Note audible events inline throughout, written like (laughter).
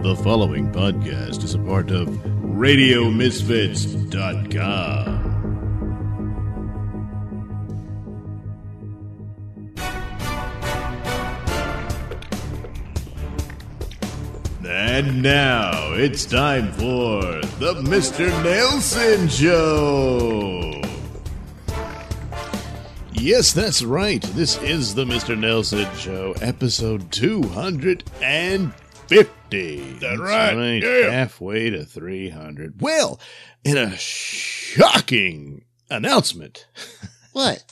The following podcast is a part of RadioMisfits.com. And now it's time for the Mr. Nailsin Show. Yes, that's right. This is the Mr. Nailsin Show, episode 250. That's, right, yeah. Halfway to 300. Well, in a shocking announcement, (laughs) What?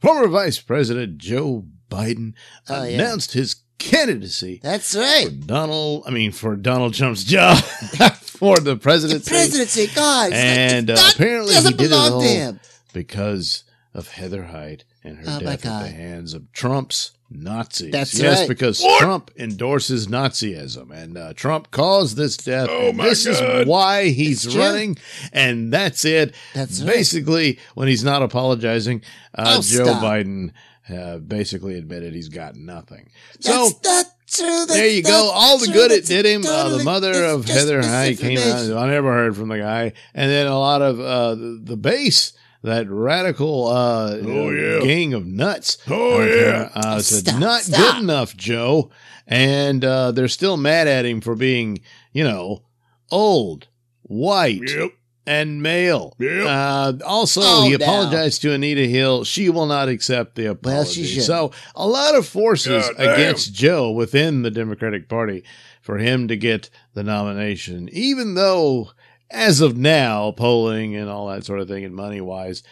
former Vice President Joe Biden Oh, yeah. announced his candidacy That's right. For Donald, I mean, for Donald Trump's job (laughs) for the The presidency. presidency, God. And, uh, apparently he did it all- because of Heather Heyer and her Oh, death at the hands of Trump's Nazis. That's yes, right. because What? Trump endorses Nazism, and uh, Trump caused this death. Oh, and my this is why he's It's true. running, and that's it. That's right. basically when he's not apologizing. Uh, Oh, Joe stop. Biden uh, basically admitted he's got nothing. So That's not true. That's there you go. All the true. good it did him. Uh, the mother of just Heather Heyer came out. I never heard from the guy. And then a lot of uh, the, the base, that radical uh, Oh, yeah. gang of nuts. Oh, out yeah. there, Uh, said, Stop, not stop. good enough, Joe. And uh, they're still mad at him for being, you know, old, white, Yep. and male. Yep. Uh, also, Oh, he now. apologized to Anita Hill. She will not accept the apology. Well, she so, a lot of forces God damn. against Joe within the Democratic Party for him to get the nomination, even though, as of now, polling and all that sort of thing, and money wise,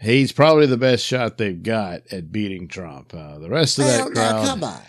he's probably the best shot they've got at beating Trump. Uh, the rest of that crowd.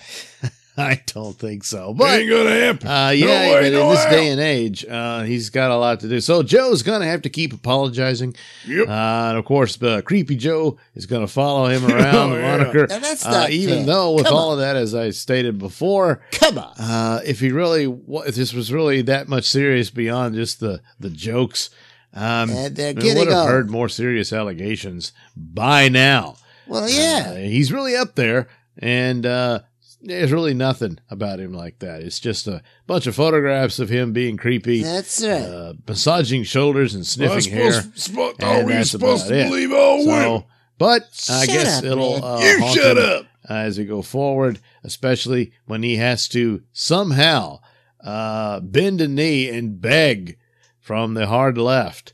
(laughs) (laughs) I don't think so. But Ain't gonna happen. uh, No yeah, way, but in this how. day and age, uh, he's got a lot to do. So Joe's going to have to keep apologizing. Yep. Uh, and of course, uh, Creepy Joe is going to follow him (laughs) around Oh, the yeah. moniker. Now, that's Uh, not even fair. though, with Come all on. of that, as I stated before, Come on. uh, if he really, wa- if this was really that much serious beyond just the the jokes, um, and they're getting would have heard more serious allegations by now. Well, Uh, yeah. he's really up there, and uh, there's really nothing about him like that. It's just a bunch of photographs of him being creepy, That's right. uh, massaging shoulders and Well, sniffing hair. supposed, supposed, and are we that's supposed about to it. believe all women? So, but I guess up, it'll uh, you haunt shut him, up. uh, as we go forward, especially when he has to somehow uh, bend a knee and beg from the hard left.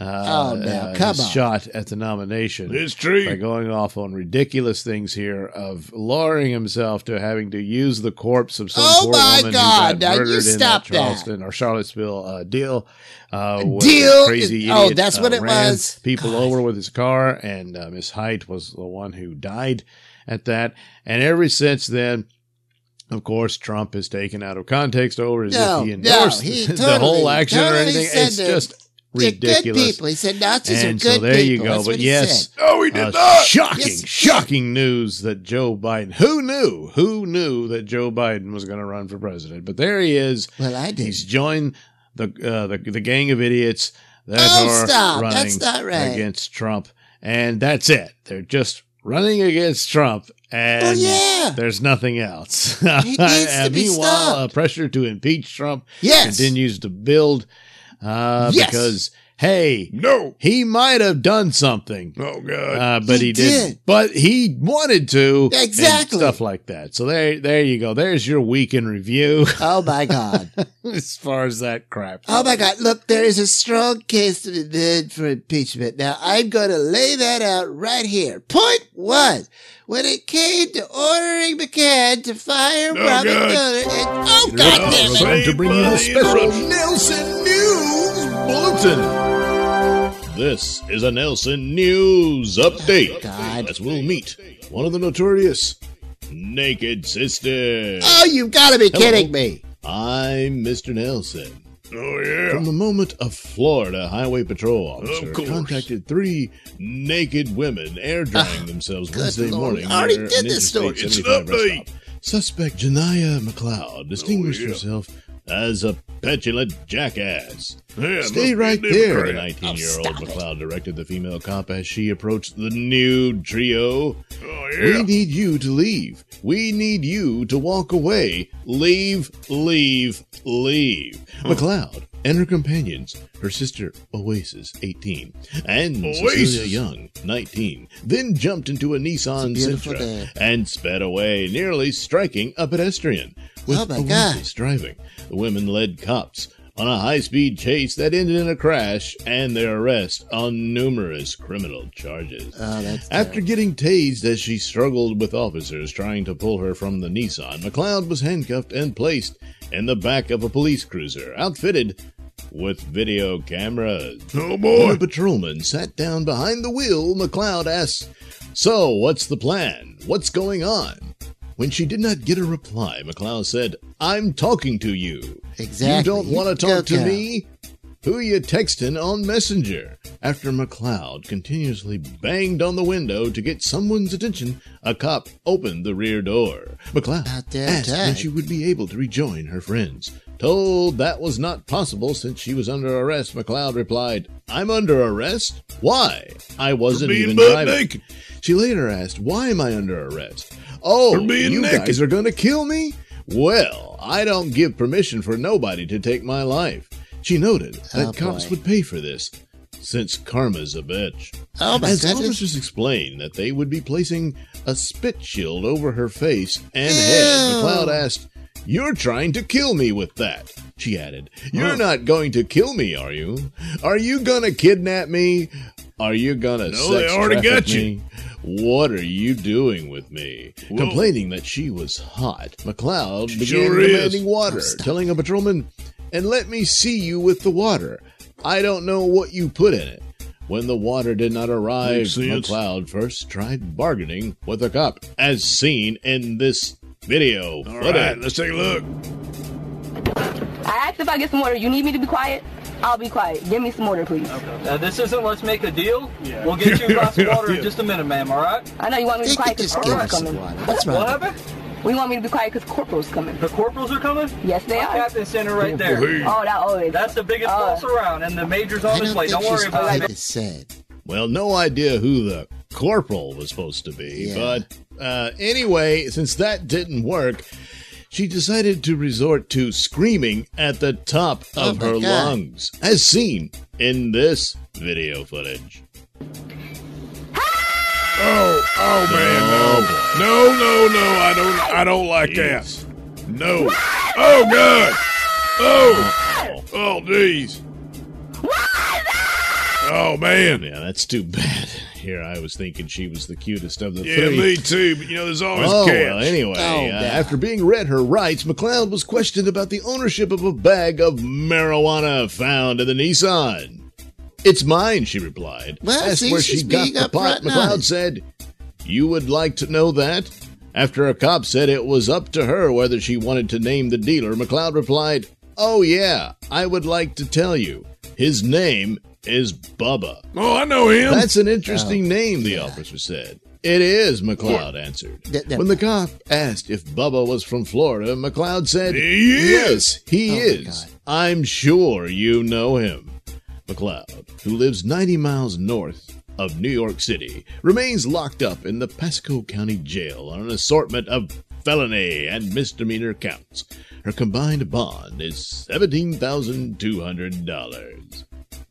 Uh, Oh, now, uh, come his on. shot at the nomination It's by true. going off on ridiculous things here of lowering himself to having to use the corpse of some Oh poor my woman God, who got now you murdered in stop that that. Charleston or Charlottesville uh, deal. Uh, Deal crazy is- oh, idiot, that's uh, what it ran was? People God. over with his car, and uh, Miss Heyer was the one who died at that. And ever since then. Of course, Trump is taken out of context over as No, if he no, endorsed he (laughs) the whole action or anything. It's that just They're good ridiculous. people. He said Nazis And are good so there you people. go. That's But yes, said. No, we did uh, not. Shocking, Yes, shocking news that Joe Biden. Who knew? Who knew that Joe Biden was going to run for president? But there he is. Well, I did. He's joined the uh, the the gang of idiots that Oh, are stop. running That's not right. against Trump, and that's it. They're just running against Trump, and Oh, yeah. there's nothing else. He needs (laughs) to And be meanwhile, uh, stopped. pressure to impeach Trump Yes. continues to build uh, Yes. because hey, No. he might have done something. Oh, God. Uh, but he, He didn't. But he wanted to. and Exactly. stuff like that. So there, there you go. There's your week in review (laughs) Oh my God. as far as that crap. Oh my God. Look, there is a strong case to be made for impeachment. Now, I'm going to lay that out right here. Point one. When it came to ordering McGahn to fire Robert God. Mueller and, oh, You're God not damn it. Time to bring you the special interruption. Nailsin This is a Nailsin News Update. God. As we'll meet one of the notorious Naked Sisters. Oh, you've got to be Hello. kidding me. I'm Mr. Nailsin. Oh, yeah. From the moment a Florida Highway Patrol officer Of contacted three naked women air ah, drying themselves Wednesday Lord. morning I already near did this story. It's an 75 update. Suspect Janiyah McLeod distinguished Oh, yeah. herself as a petulant jackass. Yeah, Stay right there, the 19 year old Oh, stop it. McLeod directed the female cop as she approached the new trio. Oh, We need you to leave. We need you to walk away. Leave, leave, leave. McLeod and her companions, her sister Oasis, 18, and Cecilia Young, 19, then jumped into a Nissan It's a beautiful Sentra day. and sped away, nearly striking a pedestrian. With Oh, my Oasis driving, the women led cops on a high speed chase that ended in a crash and their arrest on numerous criminal charges. Oh, that's After getting tased as she struggled with officers trying to pull her from the Nissan, McLeod was handcuffed and placed in the back of a police cruiser outfitted with video cameras. Oh, When boy. the patrolman sat down behind the wheel, McLeod asked, So, what's the plan? What's going on? When she did not get a reply, McLeod said, I'm talking to you. Exactly. You don't want to talk to me? Who you texting on Messenger? After McLeod continuously banged on the window to get someone's attention, a cop opened the rear door. McLeod About damn asked when she would be able to rejoin her friends. Told that was not possible since she was under arrest, McLeod replied, I'm under arrest? Why? I wasn't being even driving. naked. She later asked, Why am I under arrest? Oh, For being you naked. guys are going to kill me? Well, I don't give permission for nobody to take my life. She noted oh, that Oh, cops boy. would pay for this, since karma's a bitch. Oh, my As goodness. officers explained that they would be placing a spit shield over her face and head, Ew. McLeod asked, You're trying to kill me with that. She added, You're Huh. not going to kill me, are you? Are you gonna kidnap me? Are you gonna No, sex they already got you. me? What are you doing with me? Whoa. Complaining that she was hot, McLeod began sure demanding water, Oh, telling a patrolman, and let me see you with the water. I don't know what you put in it. When the water did not arrive, Makes sense. McLeod first tried bargaining with a cop, as seen in this video All footage. right, let's take a look. I asked if I get some water. You need me to be quiet? I'll be quiet. Give me some water, please. Uh, this isn't let's make a deal. We'll get you a glass (laughs) of water in just a minute, ma'am, all right? I know you want me to be quiet because just give corporal's us coming. What's wrong? What happened? We want me to be quiet because corporal's coming. The corporals are coming? Yes, they My are. captain's center right there. Hey. Oh, that always. That's the biggest Uh, boss around, and the major's I on don't his way. Don't worry about right it. to say. Well, no idea who the corporal was supposed to be, Yeah. but uh, anyway, since that didn't work, she decided to resort to screaming at the top Oh of my her God. lungs, as seen in this video footage. Oh, oh man, no, no, no, no! I don't, I don't like that. No. Oh God. Oh. Oh jeez. Oh man. Yeah, that's too bad. Here, I was thinking she was the cutest of the Yeah, three. me too. But you know, there's always Oh, a catch. well, anyway, Oh, uh, after being read her rights, McLeod was questioned about the ownership of a bag of marijuana found in the Nissan. It's mine, she replied. Well, Asked see, where she got the pot. upfront McLeod honest. said, You would like to know that? After a cop said it was up to her whether she wanted to name the dealer, McLeod replied, Oh, yeah, I would like to tell you. His name is Bubba. Oh, I know him. That's an interesting Oh, name, the yeah. officer said. It is, McLeod answered. Th- th- When the cop asked if Bubba was from Florida, McLeod said, He is. Yes, he Oh, is. I'm sure you know him. McLeod, who lives 90 miles north of New York City, remains locked up in the Pasco County Jail on an assortment of felony and misdemeanor counts. Her combined bond is $17,200.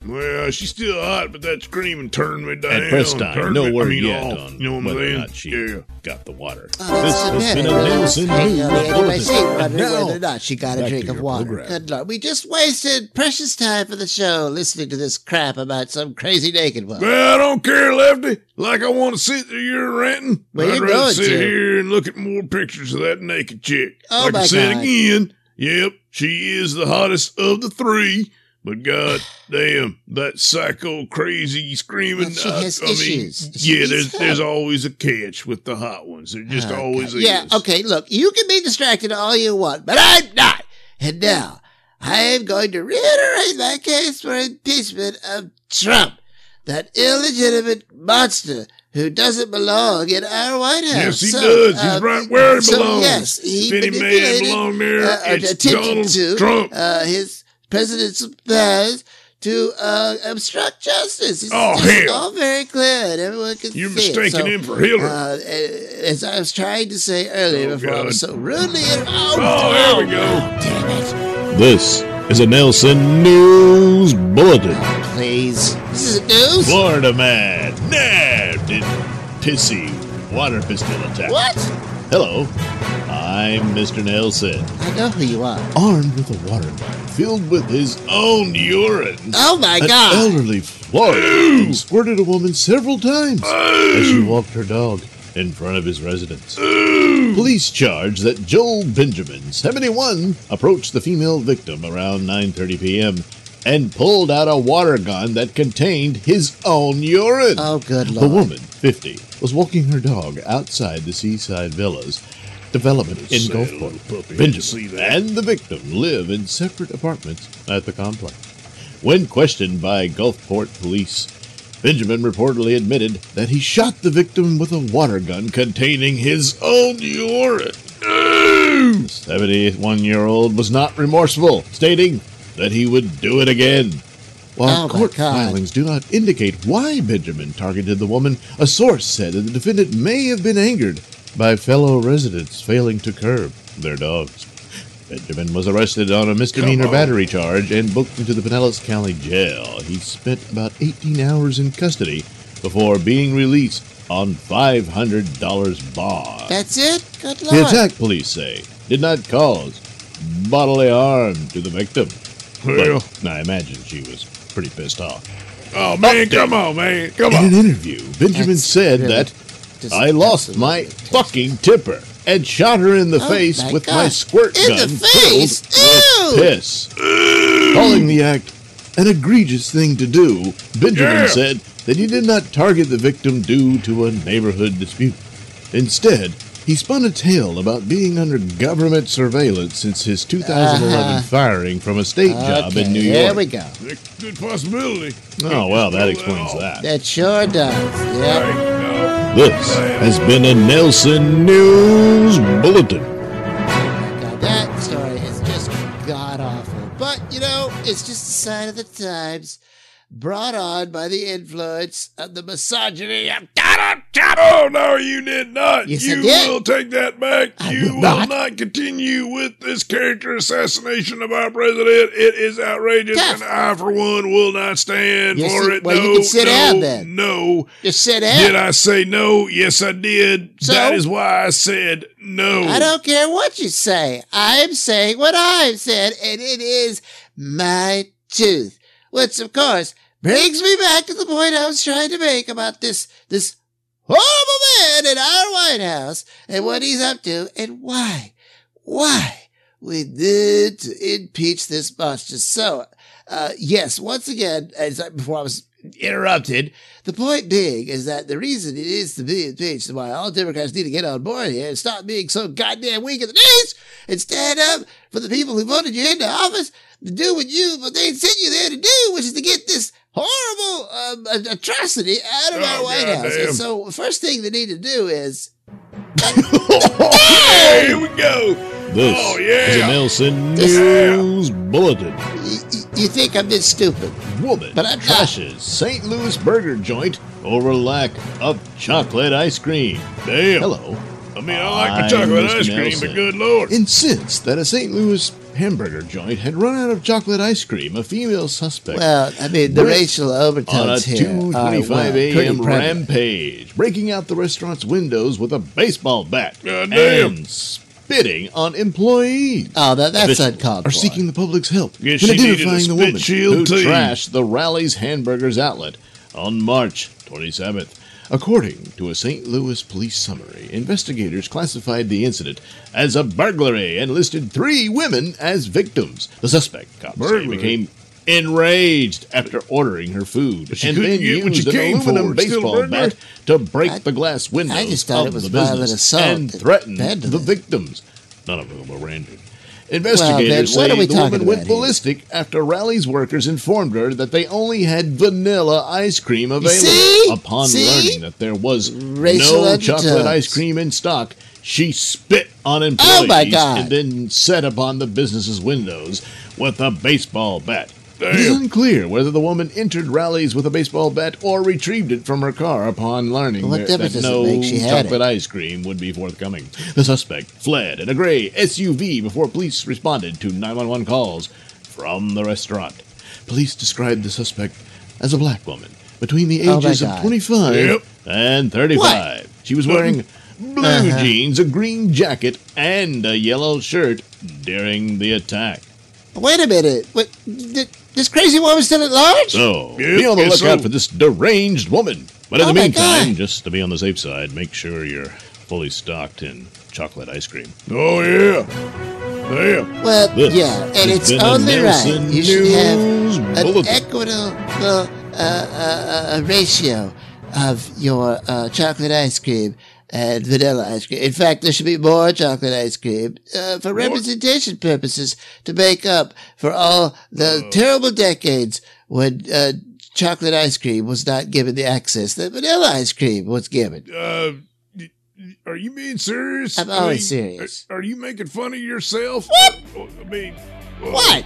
Well, she's still hot, but that screaming turned me down. At press time, Turned no me- I word mean, yet off. on you know what whether or I'm not she? Yeah. got the water. Oh, this that's has been a Really? Nailsin Hey, News anybody Bulletin. see wondering Now, whether or not she got a drink of water. program. Good Lord. We just wasted precious time for the show listening to this crap about some crazy naked one. Well, I don't care, Lefty. Like I want to sit there you're ranting. Where I'd you rather going sit to? here and look at more pictures of that naked chick. Oh, like my I said God. again, yep, she is the hottest of the three. But god damn, that psycho crazy screaming. Well, she has I mean, issues. She yeah, there's help. there's always a catch with the hot ones. There just Oh, always God. is. Yeah, okay, look, you can be distracted all you want, but I'm not. And now, I am going to reiterate my case for impeachment of Trump, that illegitimate monster who doesn't belong in our White House. Yes, he So, does. He's uh, right where he so, belongs. Yes, he if any man belong there, uh, it's Donald to, Trump. Uh, his president's powers to uh, obstruct justice. It's Oh, just hell. all very clear, and everyone can You're see it. mistaking So, him for Hillary. Uh, as I was trying to say earlier Oh, before I was so rudely inter- oh, Oh, there we go. Damn it! This is a Nailsin News Bulletin. Please, this is a news. Florida man nabbed in pissy water pistol attack. What? Hello, I'm Mr. Nailsin. I know who you are. Armed with a water gun filled with his own urine. Oh my An God! elderly Florida man squirted a woman several times as she walked her dog in front of his residence. Police charge that Joel Benjamin, 71, approached the female victim around 9:30 p.m. and pulled out a water gun that contained his own urine. Oh, good lord. The woman, 50, was walking her dog outside the Seaside Villas development in Sad Gulfport. little puppy. Hate to see Benjamin and the victim live in separate apartments at the complex. When questioned by Gulfport police, Benjamin reportedly admitted that he shot the victim with a water gun containing his own urine. The 71 year old was not remorseful, stating that he would do it again. While Oh, court filings do not indicate why Benjamin targeted the woman, a source said that the defendant may have been angered by fellow residents failing to curb their dogs. Benjamin was arrested on a misdemeanor on. battery charge and booked into the Pinellas County Jail. He spent about 18 hours in custody before being released on $500 bond. That's it. Good luck. The attack, police say, did not cause bodily harm to the victim. Well. But I imagine she was pretty pissed off. Oh man, come on, man, come on. In on. an interview, Benjamin That's said really that I lost my absolutely fucking temper and shot her in the Oh face my with God. my squirt In gun the face? filled with Ew. piss. Calling the act an egregious thing to do, Benjamin Yeah. said that he did not target the victim due to a neighborhood dispute. Instead, he spun a tale about being under government surveillance since his 2011 Uh-huh. firing from a state job in New York. There we go. Good possibility. Oh, well, that explains that. That sure does. Yep. This has been a Nailsin News Bulletin. God, that story is just god awful. But, you know, it's just a sign of the times brought on by the influence of the misogyny of Donald oh, Trump. Oh no, you did not. Yes, you will take that back. I you will not. not. continue with this character assassination of our president. It is outrageous, Tough. and I, for one, will not stand Yes, for it. well, you no, can sit no, down then. no. Just sit Did. I say no? Yes, I did. So? that is why I said no. I don't care what you say. I'm saying what I've said, and it is my truth. Which, of course, brings me back to the point I was trying to make about this, this horrible man in our White House and what he's up to and why, why we need to impeach this monster. So, uh, yes, once again, as I, before I was interrupted, the point being is that the reason it is to be impeached and why all Democrats need to get on board here and stop being so goddamn weak in the knees and stand up for the people who voted you into office to do what you, what they sent you there to do, which is to get this horrible um, atrocity out of Oh, our White House. goddamn. And so the first thing they need to do is Hey, (laughs) here we go. This Oh, is a. Nailsin This- News Bulletin. y- y- you think I'm being stupid. Woman But I'm not. trashes St. Louis burger joint over lack of chocolate ice cream. Damn. Hello. I mean, I like I'm the chocolate Mr. ice cream, Nailsin. but good lord. Insists that a St. Louis hamburger joint had run out of chocolate ice cream. A female suspect Well, I mean, the Brit- racial on a overtones here are well, 2:25 pretty a.m. rampage, breaking out the restaurant's windows with a baseball bat God damn. and spitting on employees. Oh, that, that's Officials uncalled are for. seeking the public's help Guess in she needed a identifying the woman shield, who too. trashed the Rally's Hamburgers outlet on March 27th. According to a St. Louis police summary, investigators classified the incident as a burglary and listed three women as victims. The suspect, cops say, became enraged after ordering her food But she and then used she an aluminum for. It's still a baseball bat to break I- the glass windows I just thought of it was the business assault and at threaten Vandalism. the victims. None of them were injured. Investigators what say are we the woman went about here? ballistic after Rally's workers informed her that they only had vanilla ice cream available. See? Upon See? learning that there was Racial no chocolate ice cream in stock, she spit on employees Oh, my God. and then set upon the business's windows with a baseball bat. It is unclear whether the woman entered Rally's with a baseball bat or retrieved it from her car upon learning What that, difference that no? She had chocolate it. ice cream would be forthcoming. The suspect fled in a gray SUV before police responded to 911 calls from the restaurant. Police described the suspect as a black woman between the Oh, ages of 25 Yep. and 35. She was wearing blue Uh-huh. jeans, a green jacket, and a yellow shirt during the attack. Wait a minute. What? Th- This crazy woman's still at large? So, Yep, be on the lookout so. for this deranged woman. But in Oh the meantime, God. just to be on the safe side, make sure you're fully stocked in chocolate ice cream. Oh, yeah. Damn. Well, This yeah, and it's it's only right. You should have an Bulletin. equitable uh, uh, uh, ratio of your uh, chocolate ice cream and vanilla ice cream. In fact, there should be more chocolate ice cream uh, for representation purposes to make up for all the terrible decades when uh, chocolate ice cream was not given the access that vanilla ice cream was given. Uh, are you being serious? I'm I always mean, serious. Are, are you making fun of yourself? What? I mean? What?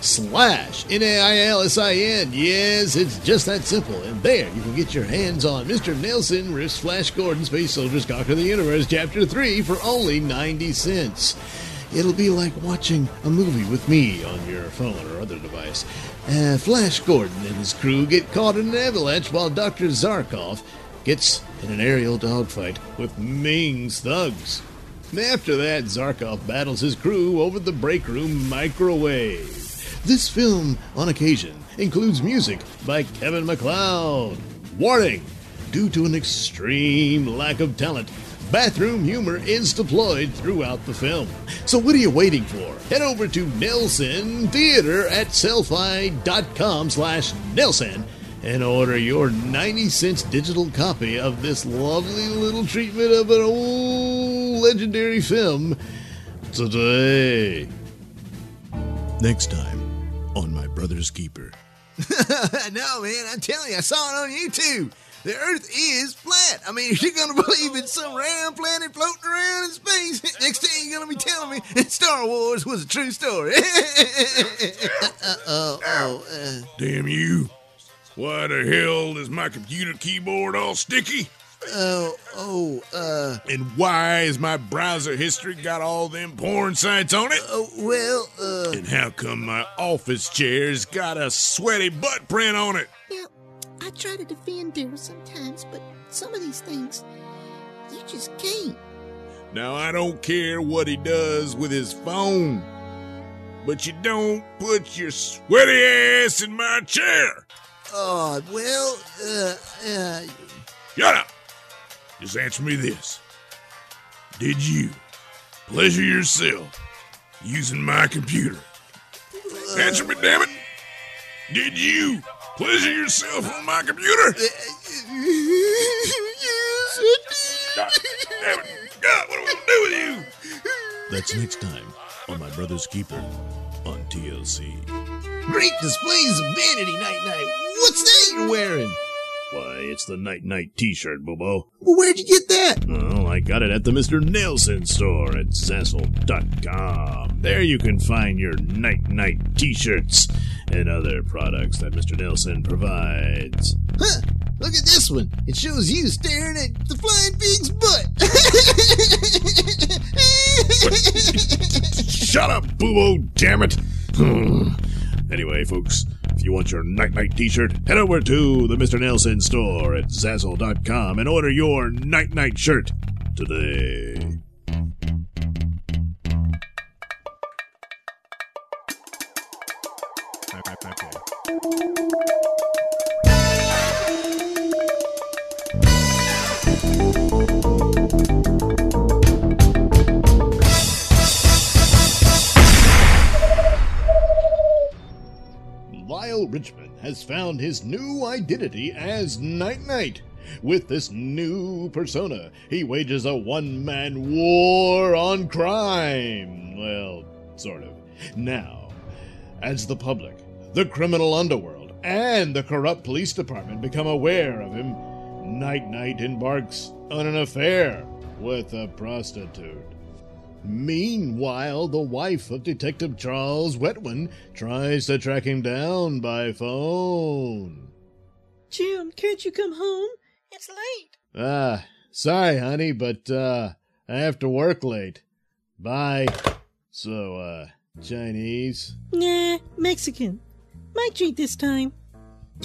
slash N-A-I-L-S-I-N. Yes, it's just that simple. And there you can get your hands on Mr. Nailsin rips Flash Gordon Space Soldiers Conquer the Universe Chapter 3 for only 90 cents. It'll be like watching a movie with me on your phone or other device. Uh, Flash Gordon and his crew get caught in an avalanche while Dr. Zarkov gets in an aerial dogfight with Ming's thugs. After that, Zarkov battles his crew over the break room microwave. This film, on occasion, includes music by Kevin MacLeod. Warning! Due to an extreme lack of talent, bathroom humor is deployed throughout the film. So what are you waiting for? Head over to Nailsin Theater at sellfy.com slash Nailsin and order your 90 cents digital copy of this lovely little treatment of an old legendary film today. Next time on My Brother's Keeper. (laughs) no, man, I'm telling you, I saw it on YouTube. The Earth is flat. I mean, if (laughs) you're gonna believe in some round planet floating around in space, (laughs) next thing you're gonna be telling me that Star Wars was a true story. Oh, oh, uh, damn you. Why the hell is my computer keyboard all sticky? Oh, oh, uh, And why is my browser history got all them porn sites on it? oh, well, uh, And how come my office chair's got a sweaty butt print on it? Now, I try to defend Daryl sometimes, but some of these things, you just can't. Now, I don't care what he does with his phone, but you don't put your sweaty ass in my chair. oh, well, uh, uh, Shut up. Just answer me this. Did you pleasure yourself using my computer? Answer me, damn it. Did you pleasure yourself on my computer? (laughs) God damn it. God, what am I going to do with you? That's next time on My Brother's Keeper on TLC. Great displays of vanity night knight. What's that you're wearing? Why, it's the Night Knight t-shirt, Bobo. Well, where'd you get that? Well, I got it at the Mr. Nailsin store at Zazzle.com. There you can find your Night Knight t-shirts and other products that Mr. Nailsin provides. Huh? Look at this one. It shows you staring at the flying pig's butt. (laughs) Shut up, boo damn it. (sighs) anyway, folks, If you want your Night Knight t shirt, head over to the Mr. Nailsin store at Zazzle.com and order your Night Knight shirt today. Has found his new identity as Night Knight. With this new persona, he wages a one man war on crime. Well, sort of. Now, as the public, the criminal underworld, and the corrupt police department become aware of him, Night Knight embarks on an affair with a prostitute. Meanwhile, the wife of Detective Charles Wetwin tries to track him down by phone. Jim, can't you come home? It's late. Ah, sorry, honey, but uh, I have to work late. Bye. So, uh, Chinese? Nah, Mexican. My treat this time.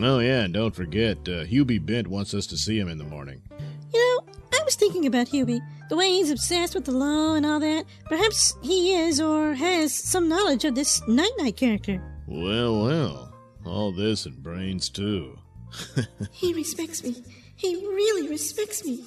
Oh, yeah, and don't forget, uh, Hubie Bent wants us to see him in the morning. You know, I was thinking about Hubie. The way he's obsessed with the law and all that. Perhaps he is or has some knowledge of this Night Knight character. Well, well, all this and brains, too. (laughs) He respects me. He really respects me.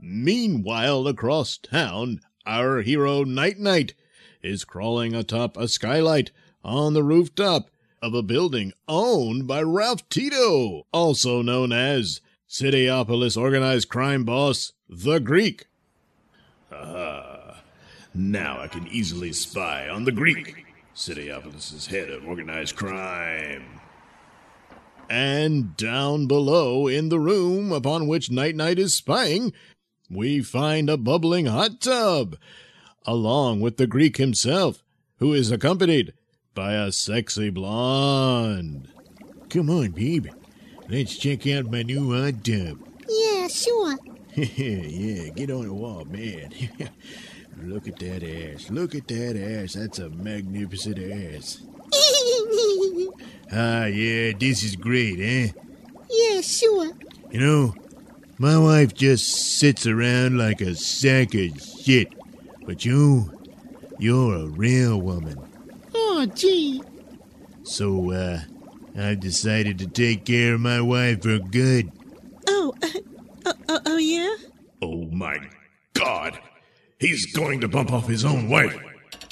Meanwhile, across town, our hero Night Knight is crawling atop a skylight on the rooftop of a building owned by Ralph Tito, also known as Cityopolis organized crime boss, the Greek. Ah, now I can easily spy on the Greek, Cityopolis's head of organized crime. And down below, in the room upon which Night Knight is spying, we find a bubbling hot tub, along with the Greek himself, who is accompanied by a sexy blonde. Come on, babe. Let's check out my new hot tub. Yeah, sure. (laughs) yeah, get on the wall, man. (laughs) Look at that ass. Look at that ass. That's a magnificent ass. (laughs) Ah, yeah, this is great, eh? yeah, sure. You know, my wife just sits around like a sack of shit. But you, you're a real woman. Oh, gee. So, uh, I've decided to take care of my wife for good. Oh, uh, uh, uh, oh, yeah? Oh my god! He's going to bump off his own wife!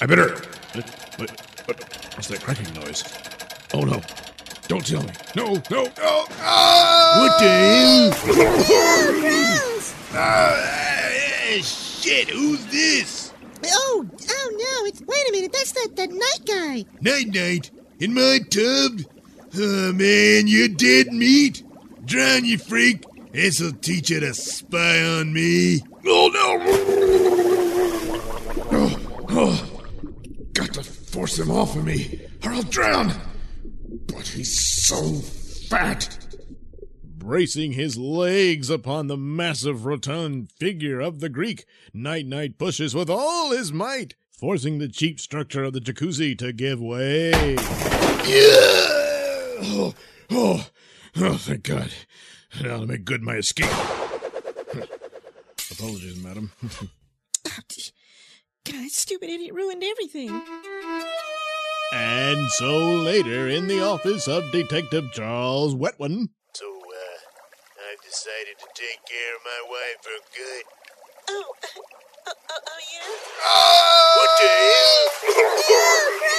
I better. What, what, what, what's that cracking noise? Oh no! Don't tell me! No, no, no! Ah! What the hell? Gross! (laughs) Ah, shit, who's this? Oh, oh no, it's, wait a minute, that's that, that night guy. Night Knight, in my tub? Oh man, you're dead meat. Drown, you freak. This'll teach you to spy on me. Oh no! Oh, oh. Got to force him off of me, or I'll drown! But he's so fat! Bracing his legs upon the massive rotund figure of the Greek, Night Knight pushes with all his might, forcing the cheap structure of the jacuzzi to give way. Oh, oh, oh, thank God. Now to make good my escape. Apologies, madam. (laughs) God, that stupid idiot ruined everything. and so later in the office of Detective Charles Wetwin. So, uh, I've decided to take care of my wife for good. Oh, uh, uh, uh, oh, yeah? What the hell? (laughs)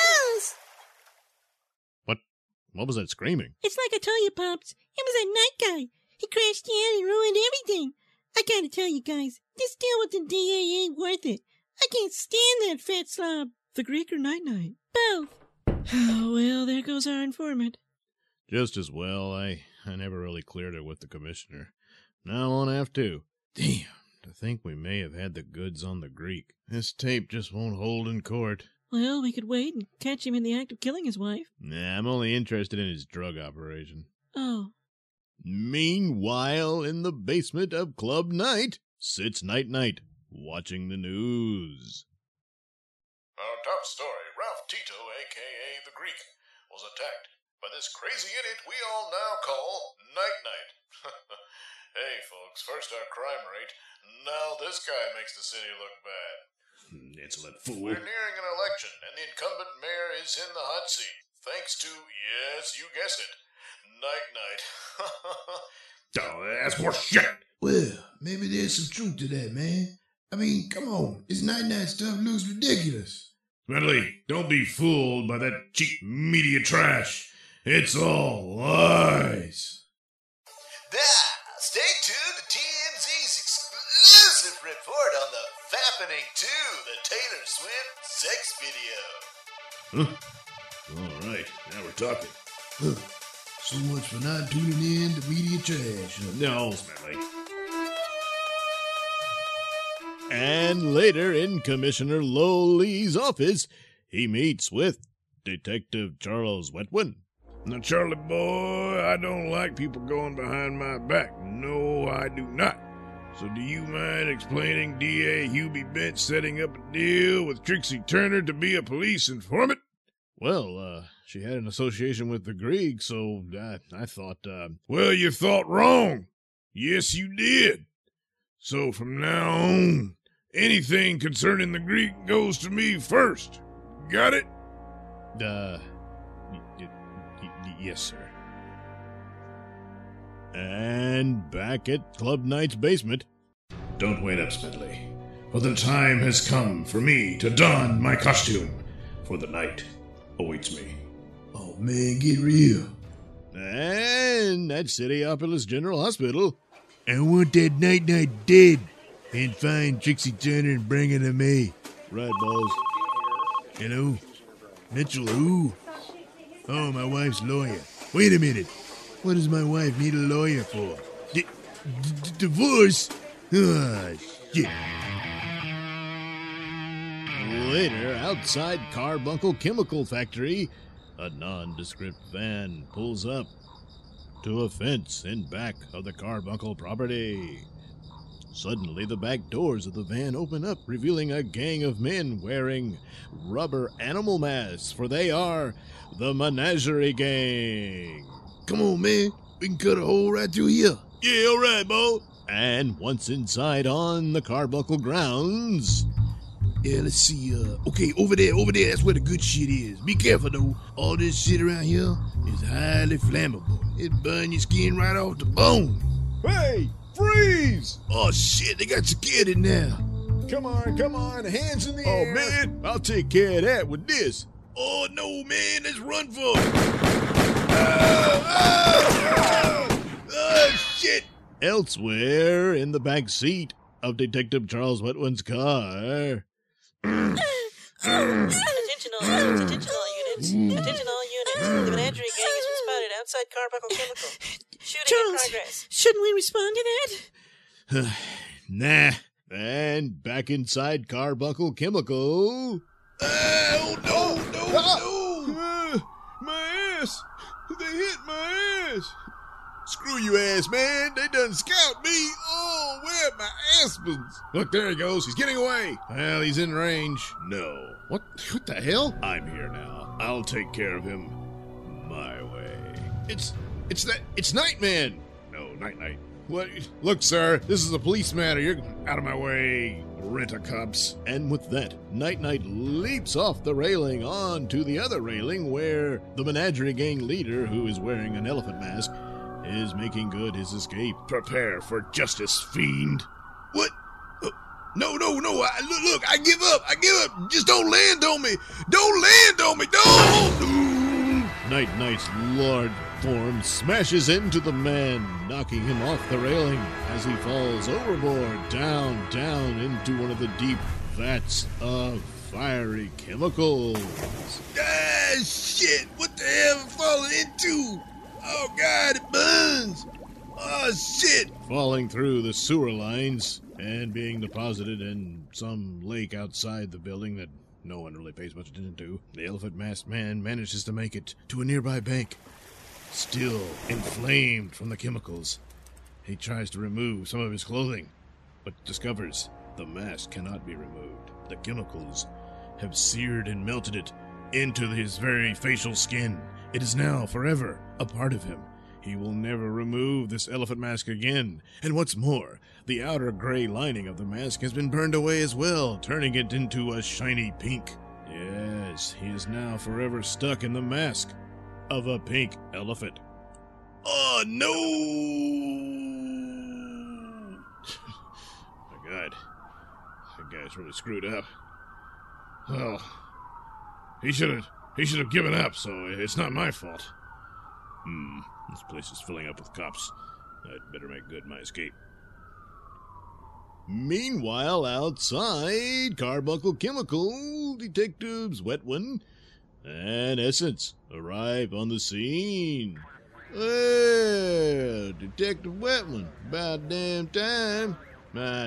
What was that screaming? It's like I told you, Pops. It was that night guy. He crashed in and ruined everything. I gotta tell you guys, this deal with the DA ain't worth it. I can't stand that fat slob. The Greek or Night Knight? Both. (sighs) Oh, well, there goes our informant. Just as well. I I never really cleared it with the commissioner. Now I won't have to. Damn, to think we may have had the goods on the Greek. This tape just won't hold in court. Well, we could wait and catch him in the act of killing his wife. Nah, I'm only interested in his drug operation. Oh. Meanwhile, in the basement of Club Night sits Night Knight, watching the news. Our top story Ralph Tito, aka the Greek, was attacked by this crazy idiot we all now call Night Knight. (laughs) hey, folks, first our crime rate, now this guy makes the city look bad. Hmm, Insolent fool. We're nearing an election, and the incumbent mayor is in the hot seat. Thanks to, yes, you guessed it, Night Knight. (laughs) Oh, that's more shit. Well, maybe there's some truth to that, man. I mean, come on. This night knight stuff looks ridiculous. Smedley, don't be fooled by that cheap media trash. It's all lies. Now, stay tuned to TMZ's exclusive report on the Fappening 2, the Taylor Swift sex video. Huh? All right, now we're talking. Huh. So much for not tuning in to media trash. huh? No, Smedley. And later in Commissioner Lowley's office, he meets with Detective Charles Wetwin. Now, Charlie boy, I don't like people going behind my back. No, I do not. So, do you mind explaining D.A. Hubie Bench setting up a deal with Trixie Turner to be a police informant? Well, uh, she had an association with the Greek, so I, I thought, uh, Well, you thought wrong. Yes, you did. So, from now on, anything concerning the Greek goes to me first. Got it? uh, y- y- y- yes, sir. And back at Club Night's basement, Don't wait up, Smedley. For the time has come for me to don my costume. For the night awaits me. Oh, man, get real. and at Cityopolis General Hospital, I want that night knight dead. And find Trixie Turner and bring her to me. Right, Balls. Hello? Mitchell, who? Oh, my wife's lawyer. Wait a minute. What does my wife need a lawyer for? D- d- divorce? Ah, shit. Later, outside Carbuncle Chemical Factory, a nondescript van pulls up to a fence in back of the Carbuncle property. Suddenly, the back doors of the van open up, revealing a gang of men wearing rubber animal masks, for they are the Menagerie Gang. Come on, man. We can cut a hole right through here. Yeah, all right, Bo. And once inside on the Carbuncle grounds, Yeah, let's see. Uh, okay, over there, over there. That's where the good shit is. Be careful though. All this shit around here is highly flammable. It burn your skin right off the bone. hey, freeze! Oh shit, they got security now. Come on, come on, hands in the Oh, air. man. I'll take care of that with this. Oh no, man, let's run for it. Oh, oh, oh, oh, shit. Oh, Elsewhere, in the back seat of Detective Charles Wetwin's car, Attention all units, attention all units, attention all units. The menagerie gang has been spotted outside Carbuncle Chemical. Shooting in Charles, progress. shouldn't we respond to that? (sighs) nah. And back inside Carbuncle Chemical, Oh no, no, ah. no. Ah. my ass! They hit my ass! Screw you, ass man! They done scout me! Oh, where are my aspens? Look, there he goes. He's getting away. Well, he's in range. No. What? What the hell? I'm here now. I'll take care of him my way. It's it's that it's Nightman. No, Night Knight. What? Look, sir. This is a police matter. You're out of my way. Rent a cops. And with that, Night Knight leaps off the railing onto the other railing where the menagerie gang leader, who is wearing an elephant mask, is making good his escape. Prepare for justice, fiend. What? Uh, No, no, no. I, look, look, I give up. I give up. Just don't land on me. Don't land on me. Don't. Night Knight's large form smashes into the man, knocking him off the railing as he falls overboard, down, down into one of the deep vats of fiery chemicals. Ah, shit. What the hell am I falling into? Oh, God, it burns. Oh, shit. falling through the sewer lines and being deposited in some lake outside the building that no one really pays much attention to. The elephant masked man manages to make it to a nearby bank, still inflamed from the chemicals. He tries to remove some of his clothing, but discovers the mask cannot be removed. The chemicals have seared and melted it into his very facial skin, It is now forever a part of him. He will never remove this elephant mask again. And what's more, the outer gray lining of the mask has been burned away as well, turning it into a shiny pink. Yes, he is now forever stuck in the mask of a pink elephant. Oh no! (laughs) My God, that guy's really screwed up. Well, he should have he should have given up. So it's not my fault. Hmm, this place is filling up with cops. I'd better make good my escape. Meanwhile, outside, Carbuncle Chemical detectives Wetwin and Essence arrive on the scene. Well, Detective Wetman, about damn time.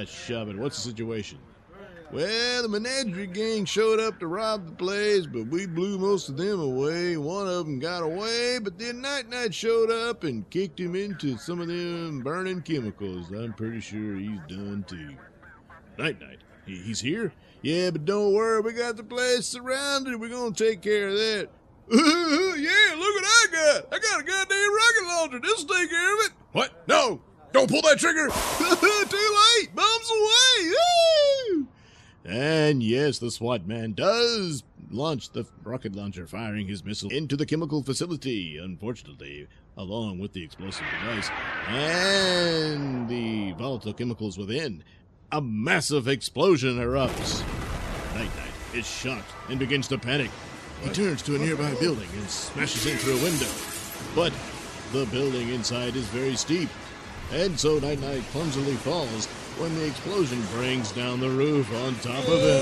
Shove it. What's the situation? Well, the menagerie gang showed up to rob the place, but we blew most of them away. One of them got away, but then Night Knight showed up and kicked him into some of them burning chemicals. I'm pretty sure he's done too. Night Knight? He's here? Yeah, but don't worry, we got the place surrounded. We're gonna take care of that. (laughs) yeah, look what I got! I got a goddamn rocket launcher. This'll take care of it. What? No! Don't pull that trigger! (laughs) Too late! Bombs away! Woo! And yes, the SWAT man does launch the rocket launcher, firing his missile into the chemical facility, unfortunately, along with the explosive device and the volatile chemicals within. A massive explosion erupts. Night Knight is shocked and begins to panic. He turns to a nearby building and smashes in through a window. But the building inside is very steep, and so Night Knight clumsily falls when the explosion brings down the roof on top of him.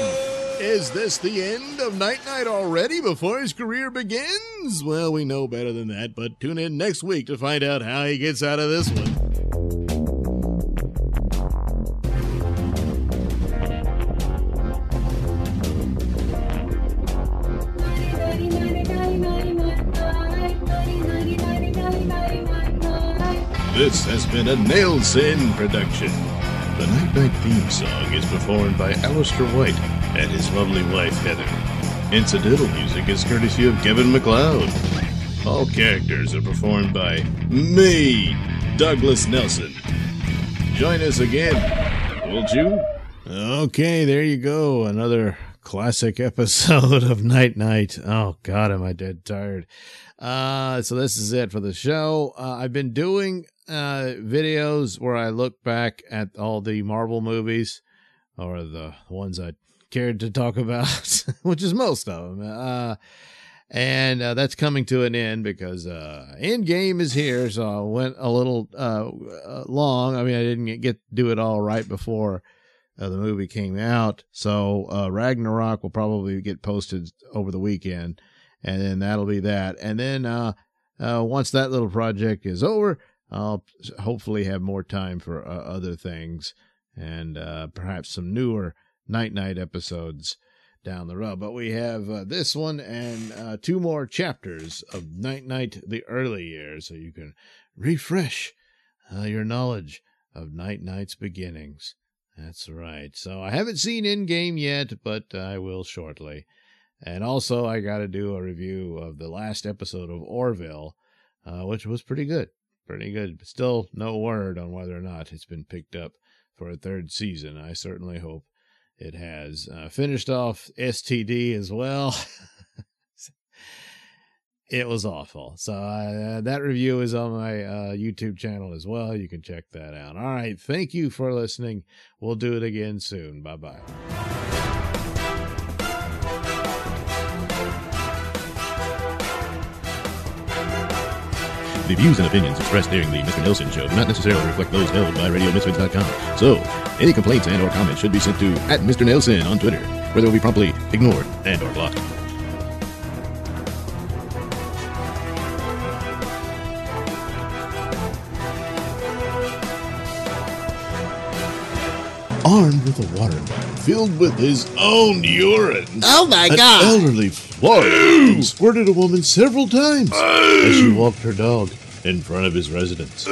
Is this the end of Night Knight already before his career begins? Well, we know better than that, but tune in next week to find out how he gets out of this one. This has been a Nailsin production. The Night Knight theme song is performed by Alistair White and his lovely wife Heather. Incidental music is courtesy of Kevin MacLeod. All characters are performed by me, Douglas Nelson. Join us again, won't you? Okay, there you go. Another classic episode of Night Knight. Oh God, am I dead tired. Uh, so this is it for the show. Uh, I've been doing uh, videos where I look back at all the Marvel movies or the ones I cared to talk about, (laughs) which is most of them. Uh, and uh, that's coming to an end because uh, Endgame is here, so I went a little uh, uh, long. I mean, I didn't get, do it all right before uh, the movie came out, so uh, Ragnarok will probably get posted over the weekend, and then that'll be that. And then uh, uh, once that little project is over, I'll hopefully have more time for uh, other things and uh, perhaps some newer night knight episodes down the road. But we have this one and two more chapters of Night Knight the early years, so you can refresh your knowledge of Night Knight's beginnings. That's right. So I haven't seen Endgame yet, but I will shortly. And also, I got to do a review of the last episode of Orville, uh, which was pretty good. Pretty good. Still, no word on whether or not it's been picked up for a third season. I certainly hope it has. Uh, finished off STD as well. (laughs) it was awful. So uh, that review is on my uh, YouTube channel as well. You can check that out. All right. Thank you for listening. We'll do it again soon. Bye bye. The views and opinions expressed during the Mr. Nailsin Show do not necessarily reflect those held by RadioMisfits.com. So, any complaints and or comments should be sent to at Mr. Nailsin on Twitter, where they will be promptly ignored and or blocked. Armed with a water bottle filled with his own urine. Oh my An god! elderly Florida squirted a woman several times as she walked her dog in front of his residence.